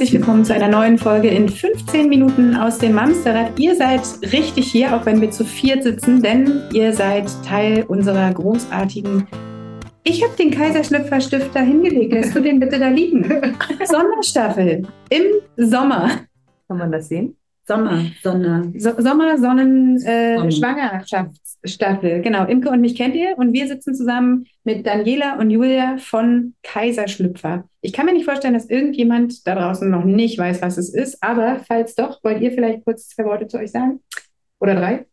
Herzlich willkommen zu einer neuen Folge in 15 Minuten aus dem Mamsterrad. Ihr seid richtig hier, auch wenn wir zu viert sitzen, denn ihr seid Teil unserer großartigen. Ich habe den Kaiserschlüpfer-Stift da hingelegt. Lässt du den bitte da liegen? Sommerstaffel im Sommer. Kann man das sehen? Sommer, Sonne. So, Sommer, Sonnen, äh, Schwangerschaftsstaffel. Genau, Imke und mich kennt ihr und wir sitzen zusammen mit Daniela und Julia von Kaiserschlüpfer. Ich kann mir nicht vorstellen, dass irgendjemand da draußen noch nicht weiß, was es ist, aber falls doch, wollt ihr vielleicht kurz zwei Worte zu euch sagen? Oder drei?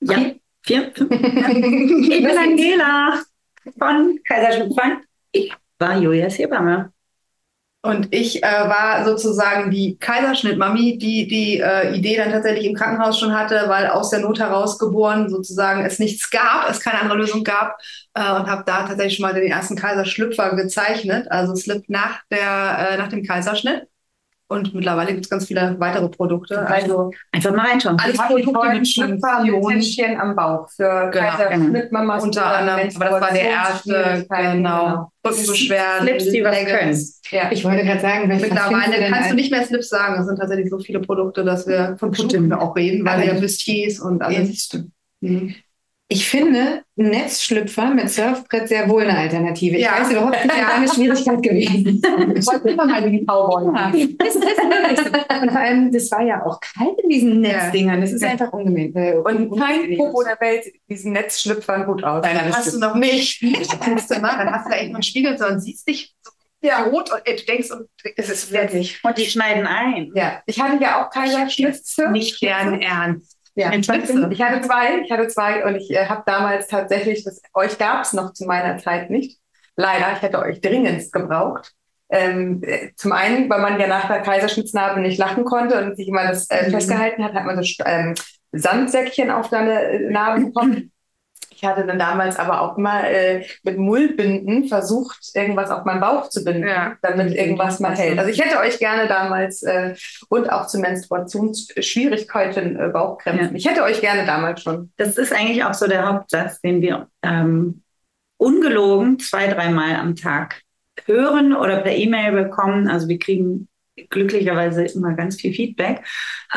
Ja, vier, ich bin Daniela von Kaiserschlüpfer. Ich war Julias Hebamme. Und ich äh, war sozusagen die Kaiserschnittmami, die die äh, Idee dann tatsächlich im Krankenhaus schon hatte, weil aus der Not heraus geboren sozusagen es nichts gab, es keine andere Lösung gab äh, und habe da tatsächlich schon mal den ersten Kaiserschlüpfer gezeichnet, also Slip nach der äh, nach dem Kaiserschnitt. Und mittlerweile gibt es ganz viele weitere Produkte. Also einfach mal reinschauen. Alles Produkte mit Schlüpfer, Täschchen am Bauch für Genau. Kaiserschnittmamas. unter anderem, aber das war der erste, genau. Rückenbeschwerden, Slips, die was Leggings. Ja. Ich wollte gerade sagen, welche Mittlerweile kannst du nicht mehr Slips sagen. Es sind tatsächlich so viele Produkte, dass wir von Produkten auch reden, weil wir ja Bustiers und alles. Mhm. Ich finde Netzschlüpfer mit Surfbrett sehr wohl eine Alternative. Ich Ja. weiß überhaupt nicht, wie eine Schwierigkeit gewesen. Ich wollte immer mal die Cowboy. Ja, das ist. Und vor allem, das war ja auch kalt in diesen Ja. Netzdingern. Das ist einfach ungemein. Äh, Und kein. Popo der Welt sieht diesen Netzschlüpfern gut aus. Nein, das Hast du noch nicht. Guckst du mal, dann hast du da echt mal einen Spiegel so und siehst dich so Ja. rot und äh, du denkst, und es ist wirklich Und die schneiden ein. ja, Ich hatte ja auch Kaiserschnitze. nicht deren Ernst. Ja, Eine Spitze. ich hatte zwei, ich hatte zwei und ich äh, habe damals tatsächlich, das, euch gab es noch zu meiner Zeit nicht. Leider, ich hätte euch dringendst gebraucht. Ähm, äh, zum einen, weil man ja nach der Kaiserschnitznarbe nicht lachen konnte und sich immer das äh, Mhm. festgehalten hat, hat man so ähm, Sandsäckchen auf deine äh, Narbe bekommen. Ich hatte dann damals aber auch immer äh, mit Mullbinden versucht, irgendwas auf meinen Bauch zu binden, Ja. damit irgendwas mal hält. Also ich hätte euch gerne damals äh, und auch zu Menstruationsschwierigkeiten äh, Bauchkrämpfen. Ja. Ich hätte euch gerne damals schon. Das ist eigentlich auch so der Hauptsatz, den wir ähm, ungelogen zwei, dreimal am Tag hören oder per E-Mail bekommen. Also wir kriegen glücklicherweise immer ganz viel Feedback,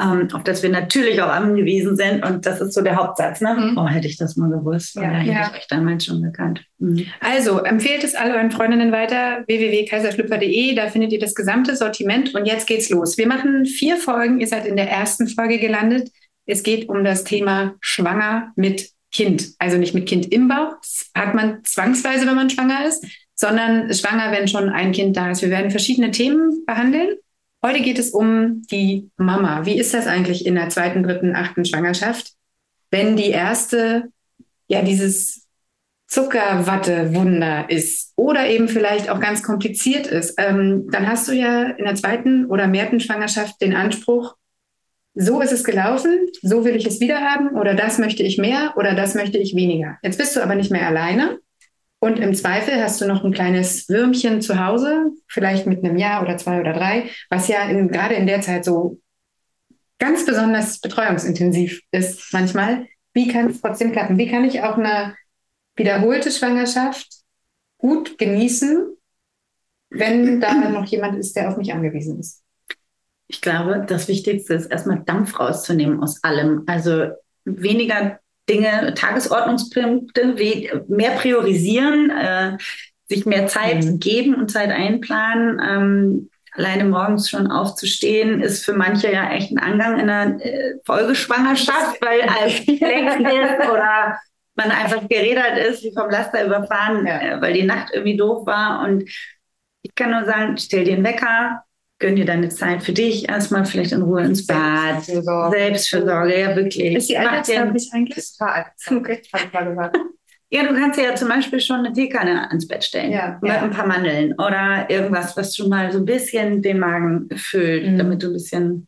ähm, auf das wir natürlich auch angewiesen sind. Und das ist so der Hauptsatz. Ne? Mhm. Oh, hätte ich das mal gewusst. Ja. Hätte Ja. ich euch damals schon gekannt. Mhm. Also empfehlt es alle euren Freundinnen weiter. www.kaiserschlüpfer.de, da findet ihr das gesamte Sortiment. Und jetzt geht's los. Wir machen vier Folgen. Ihr seid in der ersten Folge gelandet. Es geht um das Thema Schwanger mit Kind. Also nicht mit Kind im Bauch. Das hat man zwangsweise, wenn man schwanger ist, sondern schwanger, wenn schon ein Kind da ist. Wir werden verschiedene Themen behandeln. Heute geht es um die Mama. Wie ist das eigentlich in der zweiten, dritten, achten Schwangerschaft, wenn die erste ja dieses Zuckerwatte-Wunder ist oder eben vielleicht auch ganz kompliziert ist, ähm, dann hast du ja in der zweiten oder mehrten Schwangerschaft den Anspruch, so ist es gelaufen, so will ich es wieder haben oder das möchte ich mehr oder das möchte ich weniger. Jetzt bist du aber nicht mehr alleine und im Zweifel hast du noch ein kleines Würmchen zu Hause, vielleicht mit einem Jahr oder zwei oder drei, was ja in, gerade in der Zeit so ganz besonders betreuungsintensiv ist manchmal. Wie kann es trotzdem klappen? Wie kann ich auch eine wiederholte Schwangerschaft gut genießen, wenn da noch jemand ist, der auf mich angewiesen ist? Ich glaube, das Wichtigste ist erstmal Dampf rauszunehmen aus allem. Also weniger Dinge, Tagesordnungspunkte, mehr priorisieren, äh, sich mehr Zeit Mhm. geben und Zeit einplanen. Ähm, alleine morgens schon aufzustehen, ist für manche ja echt ein Angang in einer äh, Folgeschwangerschaft, weil alles schlecht ist oder man einfach gerädert ist, wie vom Laster überfahren, Ja. äh, weil die Nacht irgendwie doof war. Und ich kann nur sagen, stell dir einen Wecker, gönn dir deine Zeit für dich, erstmal vielleicht in Ruhe ins Bad. Selbstfürsorge. Selbstfürsorge, ja wirklich. Ist die eigentlich? Das war alles. Okay. Hab ich mal gehört. Ja, du kannst ja zum Beispiel schon eine Teekanne ans Bett stellen. Ja, mit ja. ein paar Mandeln oder irgendwas, was schon mal so ein bisschen den Magen füllt, Mhm. damit du ein bisschen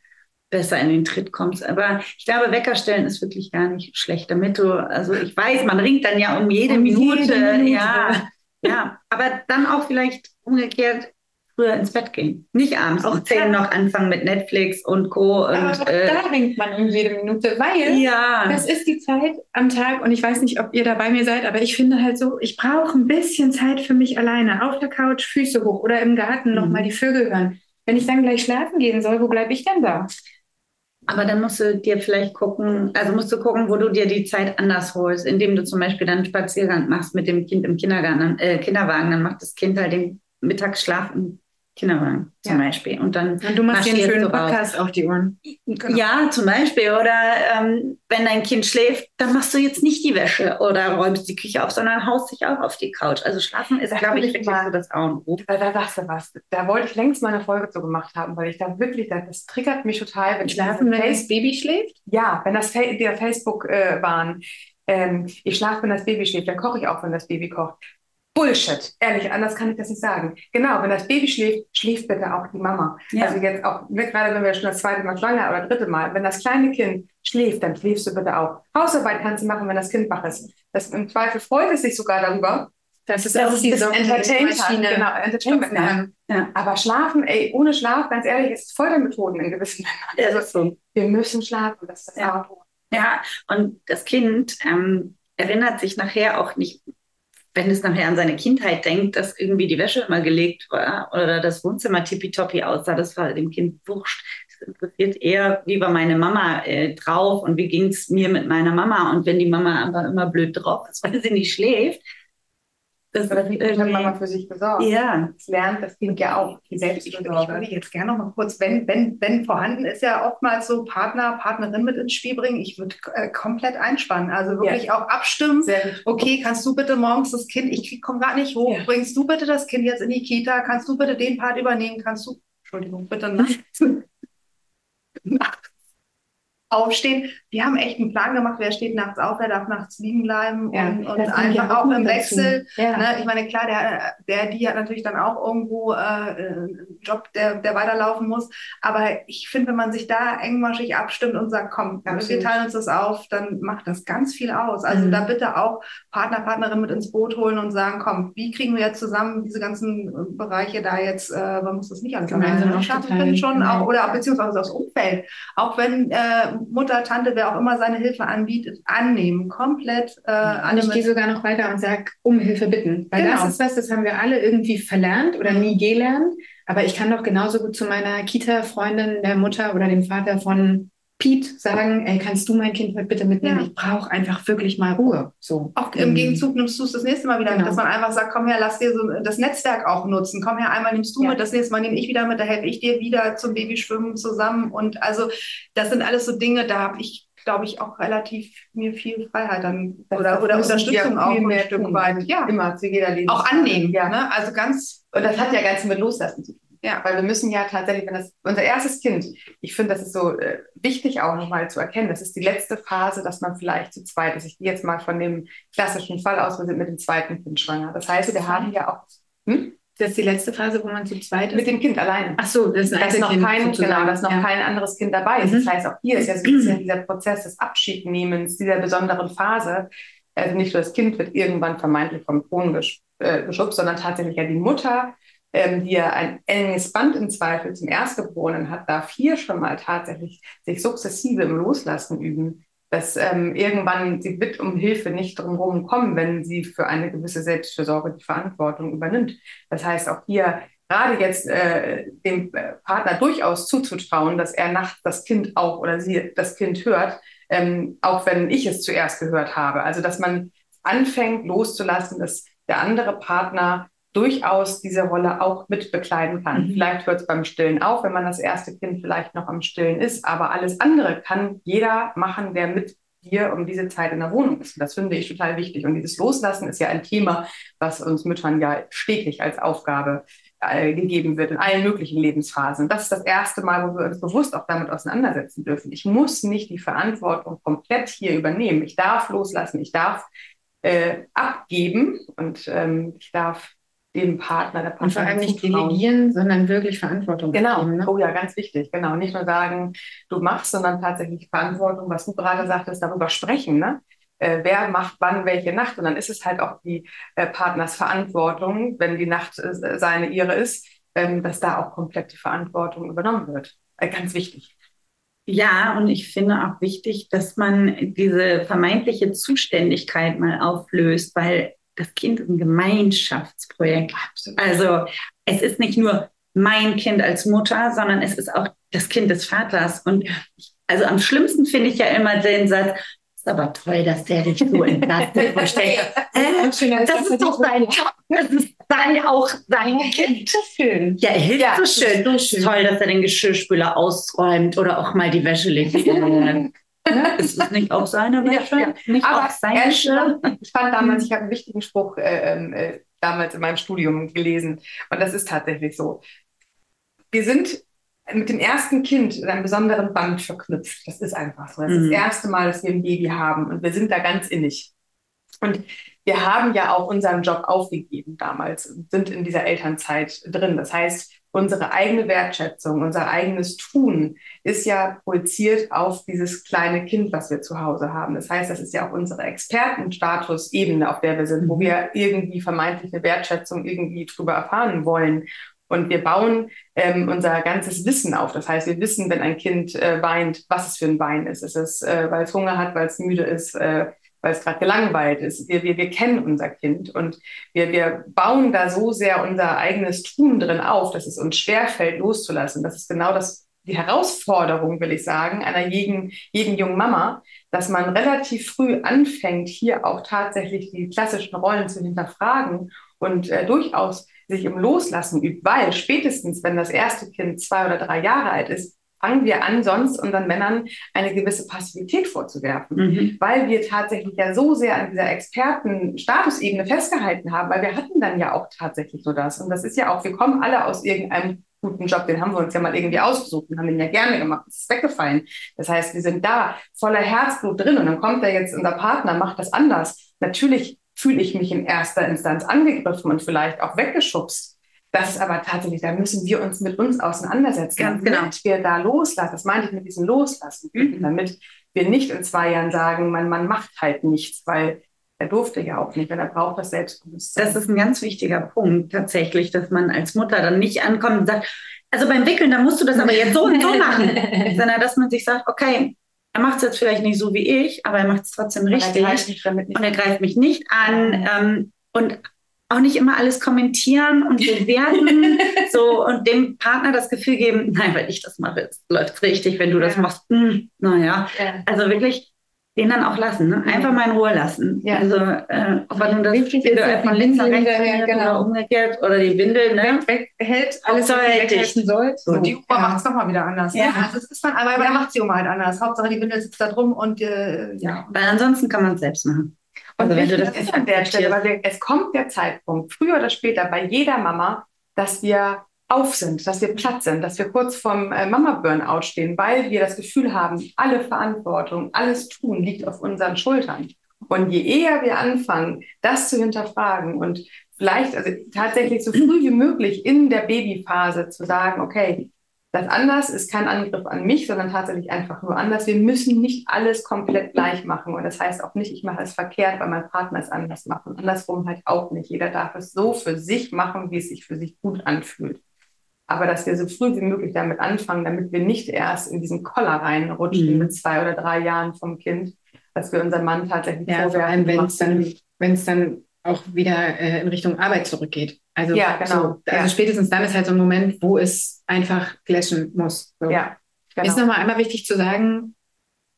besser in den Tritt kommst. Aber ich glaube, Wecker stellen ist wirklich gar nicht schlecht, damit du, also ich weiß, man ringt dann ja um jede Um Minute, jede Minute. ja, ja, aber dann auch vielleicht umgekehrt früher ins Bett gehen. Nicht abends Auch um 10 noch anfangen mit Netflix und Co. Und, Aber auch äh, da ringt man um jede Minute, weil ja. das ist die Zeit am Tag und ich weiß nicht, ob ihr da bei mir seid, aber ich finde halt so, ich brauche ein bisschen Zeit für mich alleine. Auf der Couch, Füße hoch oder im Garten Mhm. nochmal die Vögel hören. Wenn ich dann gleich schlafen gehen soll, wo bleibe ich denn da? Aber dann musst du dir vielleicht gucken, also musst du gucken, wo du dir die Zeit anders holst, indem du zum Beispiel dann einen Spaziergang machst mit dem Kind im Kindergarten, äh, Kinderwagen, dann macht das Kind halt den Mittagsschlaf im Kinderwagen zum Ja. Beispiel. Und dann Und du machst dir einen schönen raus. Podcast auf die Ohren. Ja, zum Beispiel. Oder ähm, wenn dein Kind schläft, dann machst du jetzt nicht die Wäsche oder räumst die Küche auf, sondern haust dich auch auf die Couch. Also schlafen ist, Das glaube ich, wirklich mal- so das A und O. Da, da sagst du was. Da wollte ich längst mal eine Folge zu gemacht haben, weil ich da wirklich, das, das triggert mich total. Wenn ich Schlafen, wenn das Baby schläft? Ja, wenn das der Facebook äh, waren. Ähm, ich schlafe, wenn das Baby schläft, dann koche ich auch, wenn das Baby kocht. Bullshit, ehrlich, anders kann ich das nicht sagen. Genau, wenn das Baby schläft, schläft bitte auch die Mama. Ja. Also jetzt auch, gerade wenn wir schon das zweite Mal schwanger oder dritte Mal, wenn das kleine Kind schläft, dann schläfst du bitte auch. Hausarbeit kannst du machen, wenn das Kind wach ist. Das, Im Zweifel freut es sich sogar darüber. Das ist dass auch die das Socken- entertaint hat. Maschine. Genau, entertainment. Ja. Aber schlafen, ey, ohne Schlaf, ganz ehrlich, ist Foltermethoden in gewissen Ländern. Ja, ist so. Wir müssen schlafen, das ist das Ja. Ja, und das Kind ähm, erinnert sich nachher auch nicht, wenn es nachher an seine Kindheit denkt, dass irgendwie die Wäsche immer gelegt war oder das Wohnzimmer tippitoppi aussah. Das war dem Kind wurscht. Es interessiert eher, wie war meine Mama äh, drauf und wie ging es mir mit meiner Mama. Und wenn die Mama aber immer blöd drauf ist, weil sie nicht schläft, das Oder wie hat Mama für sich gesorgt? ja, Das lernt das Kind ja auch, die Ich, ich Selbstfürsorge. würde jetzt gerne noch mal kurz, wenn, wenn, wenn vorhanden ist, ja oftmals so Partner, Partnerin mit ins Spiel bringen. Ich würde äh, komplett einspannen. Also wirklich auch abstimmen. Okay, kannst du bitte morgens das Kind, ich komme gerade nicht hoch, Ja. bringst du bitte das Kind jetzt in die Kita, kannst du bitte den Part übernehmen, kannst du, Entschuldigung, bitte nachts aufstehen. Wir haben echt einen Plan gemacht, wer steht nachts auf, wer darf nachts liegen bleiben Ja, und, und einfach auch auch im. Wechsel. Ja. Ne, ich meine, klar, der, der, die hat natürlich dann auch irgendwo äh, einen Job, der, der weiterlaufen muss. Aber ich finde, wenn man sich da engmaschig abstimmt und sagt, komm, wir Absolut. teilen uns das auf, dann macht das ganz viel aus. Also Mhm. da bitte auch Partner, Partnerin mit ins Boot holen und sagen, komm, wie kriegen wir jetzt zusammen diese ganzen äh, Bereiche da jetzt, äh, man muss das nicht alles Gemeinsam schaffen, finde schon genau. auch, oder beziehungsweise das Umfeld. Auch wenn äh, Mutter, Tante, wer auch immer seine Hilfe anbietet, annehmen, komplett äh, alle ich gehe sogar noch weiter und sage, um Hilfe bitten. Weil Genau. das ist was, das haben wir alle irgendwie verlernt oder nie gelernt. Aber ich kann doch genauso gut zu meiner Kita-Freundin, der Mutter oder dem Vater von Pete sagen, ey, kannst du mein Kind heute bitte mitnehmen? Ja. Ich brauche einfach wirklich mal Ruhe. So. Auch im Mhm. Gegenzug nimmst du es das nächste Mal wieder Genau. mit, dass man einfach sagt, komm her, lass dir so das Netzwerk auch nutzen. Komm her, einmal nimmst du Ja. mit, das nächste Mal nehme ich wieder mit, da helfe ich dir wieder zum Babyschwimmen zusammen. Und also das sind alles so Dinge, da habe ich, glaube ich, auch relativ mir viel Freiheit dann Das- oder, oder Unterstützung auch ein mehr Stück weit. Ja, Immer zu jeder Lebens auch annehmen. Ja. Ne? Also ganz, Und das hat ja ganz mit Loslassen zu tun. Ja. Weil wir müssen ja tatsächlich, wenn das unser erstes Kind, ich finde, das ist so äh, wichtig auch nochmal zu erkennen, das ist die letzte Phase, dass man vielleicht zu zweit ist. Ich gehe jetzt mal von dem klassischen Fall aus, wir sind mit dem zweiten Kind schwanger. Das heißt, wir haben ja auch hm? Das ist die letzte Phase, wo man zu zweit ist. mit dem Kind alleine. Ach so, das ist ein Da ist noch Einzelkind kein, sozusagen. genau, da ist noch ja. kein anderes Kind dabei. ist. Mhm. Das heißt, auch hier ist ja so ein bisschen dieser Prozess des Abschiednehmens, dieser besonderen Phase. Also nicht nur das Kind wird irgendwann vermeintlich vom Thron gesch äh, geschubst, sondern tatsächlich ja die Mutter, ähm, die ja ein enges Band im Zweifel zum Erstgeborenen hat, darf hier schon mal tatsächlich sich sukzessive im Loslassen üben. Dass ähm, irgendwann sie wird um Hilfe nicht drumherum kommen, wenn sie für eine gewisse Selbstfürsorge die Verantwortung übernimmt. Das heißt, auch hier gerade jetzt äh, dem äh, Partner durchaus zuzutrauen, dass er nachts das Kind auch oder sie das Kind hört, ähm, auch wenn ich es zuerst gehört habe. Also dass man anfängt loszulassen, dass der andere Partner durchaus diese Rolle auch mit bekleiden kann. Mhm. Vielleicht hört es beim Stillen auf, wenn man das erste Kind vielleicht noch am Stillen ist, aber alles andere kann jeder machen, der mit dir um diese Zeit in der Wohnung ist. Und das finde ich total wichtig. Und dieses Loslassen ist ja ein Thema, was uns Müttern ja stetig als Aufgabe äh, gegeben wird in allen möglichen Lebensphasen. Das ist das erste Mal, wo wir uns bewusst auch damit auseinandersetzen dürfen. Ich muss nicht die Verantwortung komplett hier übernehmen. Ich darf loslassen, ich darf äh, abgeben und ähm, ich darf dem Partner, der Und vor allem nicht zutrauen. delegieren, sondern wirklich Verantwortung Genau, abgeben. Ne? oh ja, ganz wichtig, genau. Nicht nur sagen, du machst, sondern tatsächlich Verantwortung, was du gerade sagtest, darüber sprechen, ne? Äh, wer macht wann welche Nacht? Und dann ist es halt auch die äh, Partners Verantwortung, wenn die Nacht äh, seine ihre ist, ähm, dass da auch komplett die Verantwortung übernommen wird. Äh, ganz wichtig. Ja, und ich finde auch wichtig, dass man diese vermeintliche Zuständigkeit mal auflöst, weil das Kind ist ein Gemeinschaftsprojekt. Also es ist nicht nur mein Kind als Mutter, sondern es ist auch das Kind des Vaters. Und also am schlimmsten finde ich ja immer den Satz, ist aber toll, dass der dich so entlastet. Denke, äh, das ist doch sein Job. Das ist sein, auch sein Kind. So schön. Ja, er hilft Ja, so das schön. so schön. Toll, dass er den Geschirrspüler ausräumt oder auch mal die Wäsche legt. Äh, ist es nicht auch seine Ja, Wäsche? ja. Nicht Aber auch seine Wäsche? ich fand damals, ich habe einen wichtigen Spruch äh, ähm, äh, damals in meinem Studium gelesen. Und das ist tatsächlich so. Wir sind mit dem ersten Kind in einem besonderen Band verknüpft. Das ist einfach so. Das ist Mhm. das erste Mal, dass wir ein Baby haben und wir sind da ganz innig. Und wir haben ja auch unseren Job aufgegeben damals und sind in dieser Elternzeit drin. Das heißt, unsere eigene Wertschätzung, unser eigenes Tun ist ja projiziert auf dieses kleine Kind, was wir zu Hause haben. Das heißt, das ist ja auch unsere Expertenstatus-Ebene, auf der wir sind, wo wir irgendwie vermeintliche Wertschätzung irgendwie drüber erfahren wollen. Und wir bauen ähm, unser ganzes Wissen auf. Das heißt, wir wissen, wenn ein Kind äh, weint, was es für ein Wein ist. Ist es, äh, weil es Hunger hat, weil es müde ist, äh, weil es gerade gelangweilt ist. Wir, wir, wir kennen unser Kind und wir, wir bauen da so sehr unser eigenes Tun drin auf, dass es uns schwerfällt, loszulassen. Das ist genau das, die Herausforderung, will ich sagen, einer jeden, jeden jungen Mama, dass man relativ früh anfängt, hier auch tatsächlich die klassischen Rollen zu hinterfragen und äh, durchaus sich im Loslassen übt, weil spätestens, wenn das erste Kind zwei oder drei Jahre alt ist, fangen wir an, sonst unseren Männern eine gewisse Passivität vorzuwerfen, Mhm. weil wir tatsächlich ja so sehr an dieser Expertenstatusebene festgehalten haben, weil wir hatten dann ja auch tatsächlich so das. Und das ist ja auch, wir kommen alle aus irgendeinem guten Job, den haben wir uns ja mal irgendwie ausgesucht und haben den ja gerne gemacht, es ist weggefallen. Das heißt, wir sind da voller Herzblut drin und dann kommt da jetzt unser Partner, macht das anders. Natürlich fühle ich mich in erster Instanz angegriffen und vielleicht auch weggeschubst. Das ist aber tatsächlich, da müssen wir uns mit uns auseinandersetzen, Ganz damit genau. wir da loslassen. Das meinte ich mit diesem Loslassen, Mhm. damit wir nicht in zwei Jahren sagen, mein Mann macht halt nichts, weil er durfte ja auch nicht, wenn er braucht das Selbstbewusstsein. Das ist ein ganz wichtiger Punkt tatsächlich, dass man als Mutter dann nicht ankommt und sagt, also beim Wickeln, da musst du das aber jetzt so und so machen, sondern dass man sich sagt, okay, er macht es jetzt vielleicht nicht so wie ich, aber er macht es trotzdem richtig damit und er greift mich nicht an ähm, und auch nicht immer alles kommentieren und bewerten so und dem Partner das Gefühl geben, nein, weil ich das mache, läuft es richtig, wenn du das Ja. machst, hm, naja, Ja. also wirklich den dann auch lassen, ne? einfach mal in Ruhe lassen. Ja. Also äh, ob nun das Wichtig ist, dass von links nach rechts hinterher, genau. oder umgekehrt oder die Windel, ne? Weg, weghält, alles, weghalten sollt. So, die Oma ja. macht es nochmal wieder anders. Ja. Ne? Also es ist dann, aber ja. macht die Oma halt anders. Hauptsache die Windel sitzt da drum und äh, ja. Weil ansonsten kann man es selbst machen. Und Also wenn du wichtig das ist an der Stelle, weil wir, es kommt der Zeitpunkt, früher oder später, bei jeder Mama, dass wir auf sind, dass wir platt sind, dass wir kurz vorm äh, Mama-Burnout stehen, weil wir das Gefühl haben, alle Verantwortung, alles Tun liegt auf unseren Schultern. Und je eher wir anfangen, das zu hinterfragen und vielleicht, also tatsächlich so früh wie möglich in der Babyphase zu sagen, okay, das anders ist kein Angriff an mich, sondern tatsächlich einfach nur anders. Wir müssen nicht alles komplett gleich machen. Und das heißt auch nicht, ich mache es verkehrt, weil mein Partner es anders macht. Und andersrum halt auch nicht. Jeder darf es so für sich machen, wie es sich für sich gut anfühlt. Aber dass wir so früh wie möglich damit anfangen, damit wir nicht erst in diesen Koller reinrutschen Mhm. mit zwei oder drei Jahren vom Kind, dass wir unseren Mann tatsächlich Ja, vor vorwerfen, allem, wenn es dann, nicht. wenn es dann auch wieder äh, in Richtung Arbeit zurückgeht. Also, Ja, genau. so, also Ja. spätestens dann ist halt so ein Moment, wo es einfach clashen muss. So. Ja, genau. Ist nochmal einmal wichtig zu sagen,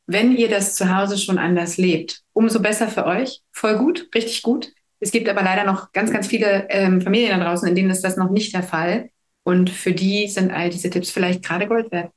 wenn ihr das zu Hause schon anders lebt, umso besser für euch. Voll gut, richtig gut. Es gibt aber leider noch ganz, ganz viele ähm, Familien da draußen, in denen ist das noch nicht der Fall. Und für die sind all diese Tipps vielleicht gerade Gold wert.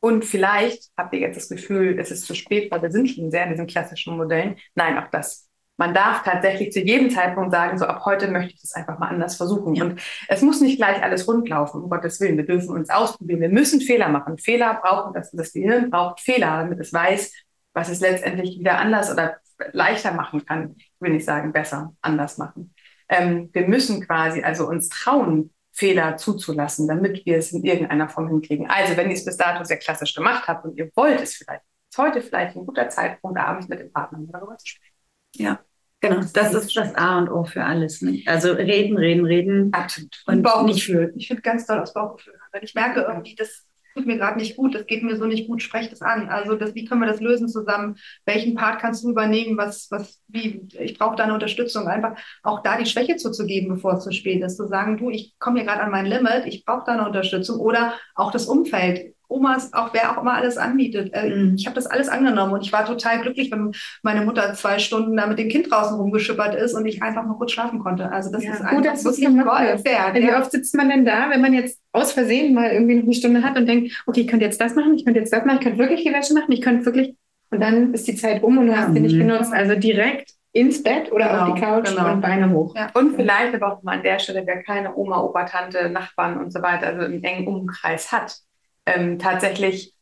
Und vielleicht habt ihr jetzt das Gefühl, es ist zu spät, weil wir sind schon sehr in diesen klassischen Modellen. Nein, auch das. Man darf tatsächlich zu jedem Zeitpunkt sagen, so ab heute möchte ich das einfach mal anders versuchen. Und es muss nicht gleich alles rundlaufen, um Gottes Willen. Wir dürfen uns ausprobieren. Wir müssen Fehler machen. Fehler brauchen, das, das Gehirn braucht Fehler, damit es weiß, was es letztendlich wieder anders oder leichter machen kann. Ich will nicht sagen, besser, anders machen. Ähm, wir müssen quasi also uns trauen, Fehler zuzulassen, damit wir es in irgendeiner Form hinkriegen. Also, wenn ihr es bis dato sehr klassisch gemacht habt und ihr wollt es vielleicht, ist heute vielleicht ein guter Zeitpunkt, abends mit dem Partner darüber zu sprechen. Ja, genau. Das ist das A und O für alles. Ne? Also reden, reden, reden. Absolut. Und Und nicht Bauchgefühl. Ich finde ganz doll aus Bauchgefühl. Wenn ich merke irgendwie, das tut mir gerade nicht gut, das geht mir so nicht gut, sprecht es an. Also das, wie können wir das lösen zusammen? Welchen Part kannst du übernehmen? Was, was, wie, ich brauche deine Unterstützung. Einfach auch da die Schwäche zuzugeben, bevor es zu spät ist. Zu sagen, du, ich komme hier gerade an mein Limit, ich brauche deine Unterstützung. Oder auch das Umfeld. Omas, auch wer auch immer alles anbietet. Äh, mhm. Ich habe das alles angenommen und ich war total glücklich, wenn meine Mutter zwei Stunden da mit dem Kind draußen rumgeschippert ist und ich einfach mal kurz schlafen konnte. Also das ja, ist einfach das wirklich Gold wert. Wie oft sitzt man denn da, wenn man jetzt aus Versehen mal irgendwie noch eine Stunde hat und denkt, okay, ich könnte jetzt das machen, ich könnte jetzt das machen, ich könnte wirklich die Wäsche machen, ich könnte wirklich und dann ist die Zeit um und du hast sie nicht mhm. genutzt. Also direkt ins Bett oder genau, auf die Couch genau. und Beine hoch. Ja. Und vielleicht aber auch mal an der Stelle, wer keine Oma, Opa, Tante, Nachbarn und so weiter, also einen engen Umkreis hat, ähm, tatsächlich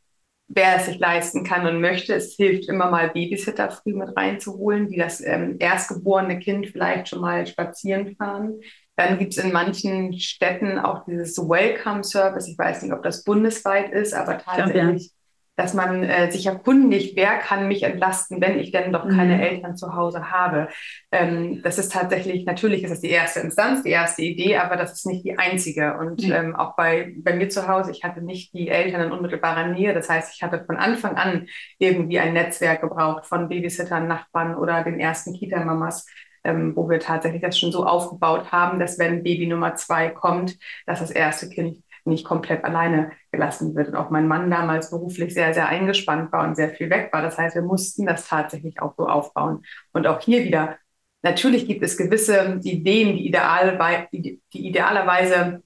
wer es sich leisten kann und möchte. Es hilft immer mal Babysitter früh mit reinzuholen, die das ähm, erstgeborene Kind vielleicht schon mal spazieren fahren. Dann gibt es in manchen Städten auch dieses Welcome Service. Ich weiß nicht, ob das bundesweit ist, aber tatsächlich dass man äh, sich erkundigt, wer kann mich entlasten, wenn ich denn doch keine mhm. Eltern zu Hause habe. Ähm, das ist tatsächlich, natürlich ist das die erste Instanz, die erste Idee, aber das ist nicht die einzige. Und mhm. ähm, auch bei, bei mir zu Hause, ich hatte nicht die Eltern in unmittelbarer Nähe. Das heißt, ich hatte von Anfang an irgendwie ein Netzwerk gebraucht von Babysittern, Nachbarn oder den ersten Kita-Mamas. Ähm, wo wir tatsächlich das schon so aufgebaut haben, dass wenn Baby Nummer zwei kommt, dass das erste Kind nicht komplett alleine gelassen wird. Und auch mein Mann damals beruflich sehr, sehr eingespannt war und sehr viel weg war. Das heißt, wir mussten das tatsächlich auch so aufbauen. Und auch hier wieder, natürlich gibt es gewisse Ideen, die, ideal, die, die idealerweise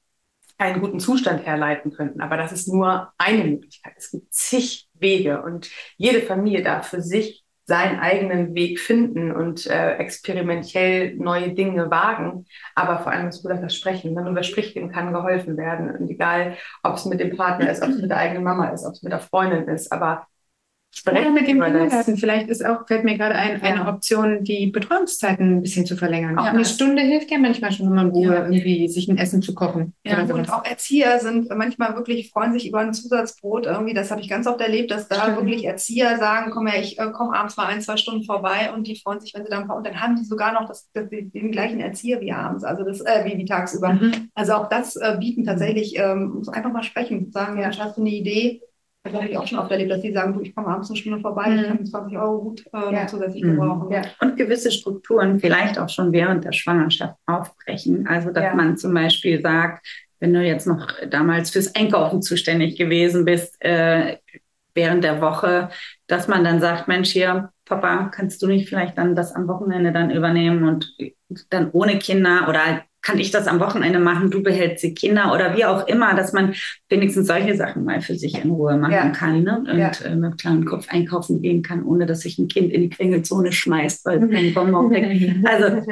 einen guten Zustand herleiten könnten. Aber das ist nur eine Möglichkeit. Es gibt zig Wege und jede Familie darf für sich seinen eigenen Weg finden und äh, experimentell neue Dinge wagen. Aber vor allem, was du das Sprechen. Wenn man überspricht, dem kann geholfen werden. Und egal, ob es mit dem Partner ist, ob es mit der eigenen Mama ist, ob es mit der Freundin ist, aber Sprechen mit dem Kindergarten. Vielleicht ist auch, fällt mir gerade ein, eine Option, die Betreuungszeiten ein bisschen zu verlängern. Auch ja. eine Stunde hilft ja manchmal schon, wenn man Ruhe ja. irgendwie sich ein Essen zu kochen. Ja, und auch Erzieher sind manchmal wirklich, freuen sich über ein Zusatzbrot. Irgendwie, das habe ich ganz oft erlebt, dass da Stimmt. wirklich Erzieher sagen, komm her, ich äh, komme abends mal ein, zwei Stunden vorbei und die freuen sich, wenn sie dann kommen. Und dann haben die sogar noch das, das, den gleichen Erzieher wie abends, also das, äh, wie, wie tagsüber. Mhm. Also auch das äh, bieten tatsächlich, ähm, muss einfach mal sprechen, sagen, ja, hast du eine Idee? Das habe ich auch schon oft erlebt, dass die sagen, du, ich komme abends eine Stunde vorbei, mhm. ich kann 20 Euro gut äh, ja. zusätzlich mhm. gebrauchen. Ja. Und gewisse Strukturen vielleicht auch schon während der Schwangerschaft aufbrechen. Also, dass ja. man zum Beispiel sagt, wenn du jetzt noch damals fürs Einkaufen zuständig gewesen bist, äh, während der Woche, dass man dann sagt, Mensch, hier, Papa, kannst du nicht vielleicht dann das am Wochenende dann übernehmen und dann ohne Kinder oder kann ich das am Wochenende machen, du behältst die Kinder oder wie auch immer, dass man wenigstens solche Sachen mal für sich in Ruhe machen ja. kann ne? und ja. äh, mit kleinem Kopf einkaufen gehen kann, ohne dass sich ein Kind in die Quengelzone schmeißt, weil es kein Bonbon Also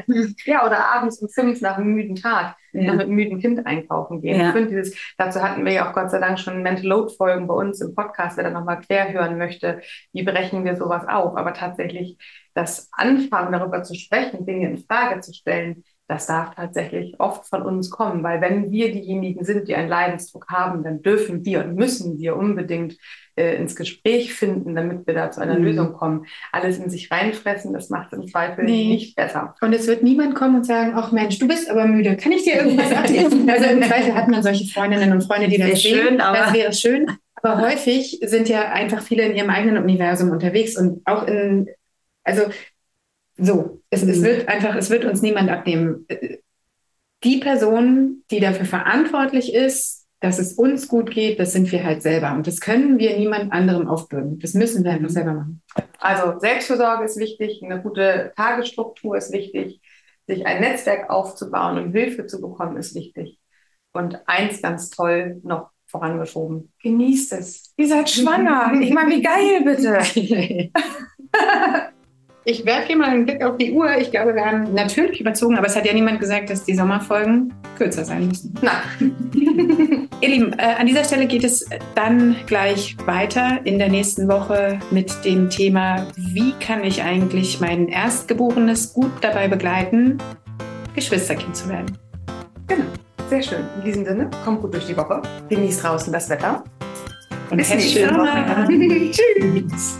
ja, oder abends um fünf nach einem müden Tag ja. mit einem müden Kind einkaufen gehen. Ich finde dieses, dazu hatten wir ja auch Gott sei Dank schon Mental Load Folgen bei uns im Podcast, wer da nochmal quer hören möchte, wie brechen wir sowas auf. Aber tatsächlich das Anfangen darüber zu sprechen, Dinge in Frage zu stellen, das darf tatsächlich oft von uns kommen, weil wenn wir diejenigen sind, die einen Leidensdruck haben, dann dürfen wir und müssen wir unbedingt äh, ins Gespräch finden, damit wir da zu einer mhm. Lösung kommen. Alles in sich reinfressen, das macht im Zweifel nee. nicht besser. Und es wird niemand kommen und sagen, ach Mensch, du bist aber müde, kann ich dir irgendwas abnehmen? also im Zweifel hat man solche Freundinnen und Freunde, die das sehen. Schön, aber das wäre schön. Aber häufig sind ja einfach viele in ihrem eigenen Universum unterwegs und auch in, also so, es, mhm. es wird einfach, es wird uns niemand abnehmen. Die Person, die dafür verantwortlich ist, dass es uns gut geht, das sind wir halt selber. Und das können wir niemand anderem aufbürden. Das müssen wir einfach mhm. selber machen. Also Selbstversorge ist wichtig, eine gute Tagesstruktur ist wichtig, sich ein Netzwerk aufzubauen und Hilfe zu bekommen ist wichtig. Und eins ganz toll noch vorangeschoben. Genießt es. Ihr seid schwanger. Ich meine, wie geil bitte. Ich werfe hier mal einen Blick auf die Uhr. Ich glaube, wir haben natürlich überzogen, aber es hat ja niemand gesagt, dass die Sommerfolgen kürzer sein müssen. Nein. Ihr Lieben, äh, an dieser Stelle geht es dann gleich weiter in der nächsten Woche mit dem Thema, wie kann ich eigentlich mein Erstgeborenes gut dabei begleiten, Geschwisterkind zu werden. Genau, sehr schön. In diesem Sinne, kommt gut durch die Woche, genießt draußen das Wetter und bis nächste Woche. Tschüss.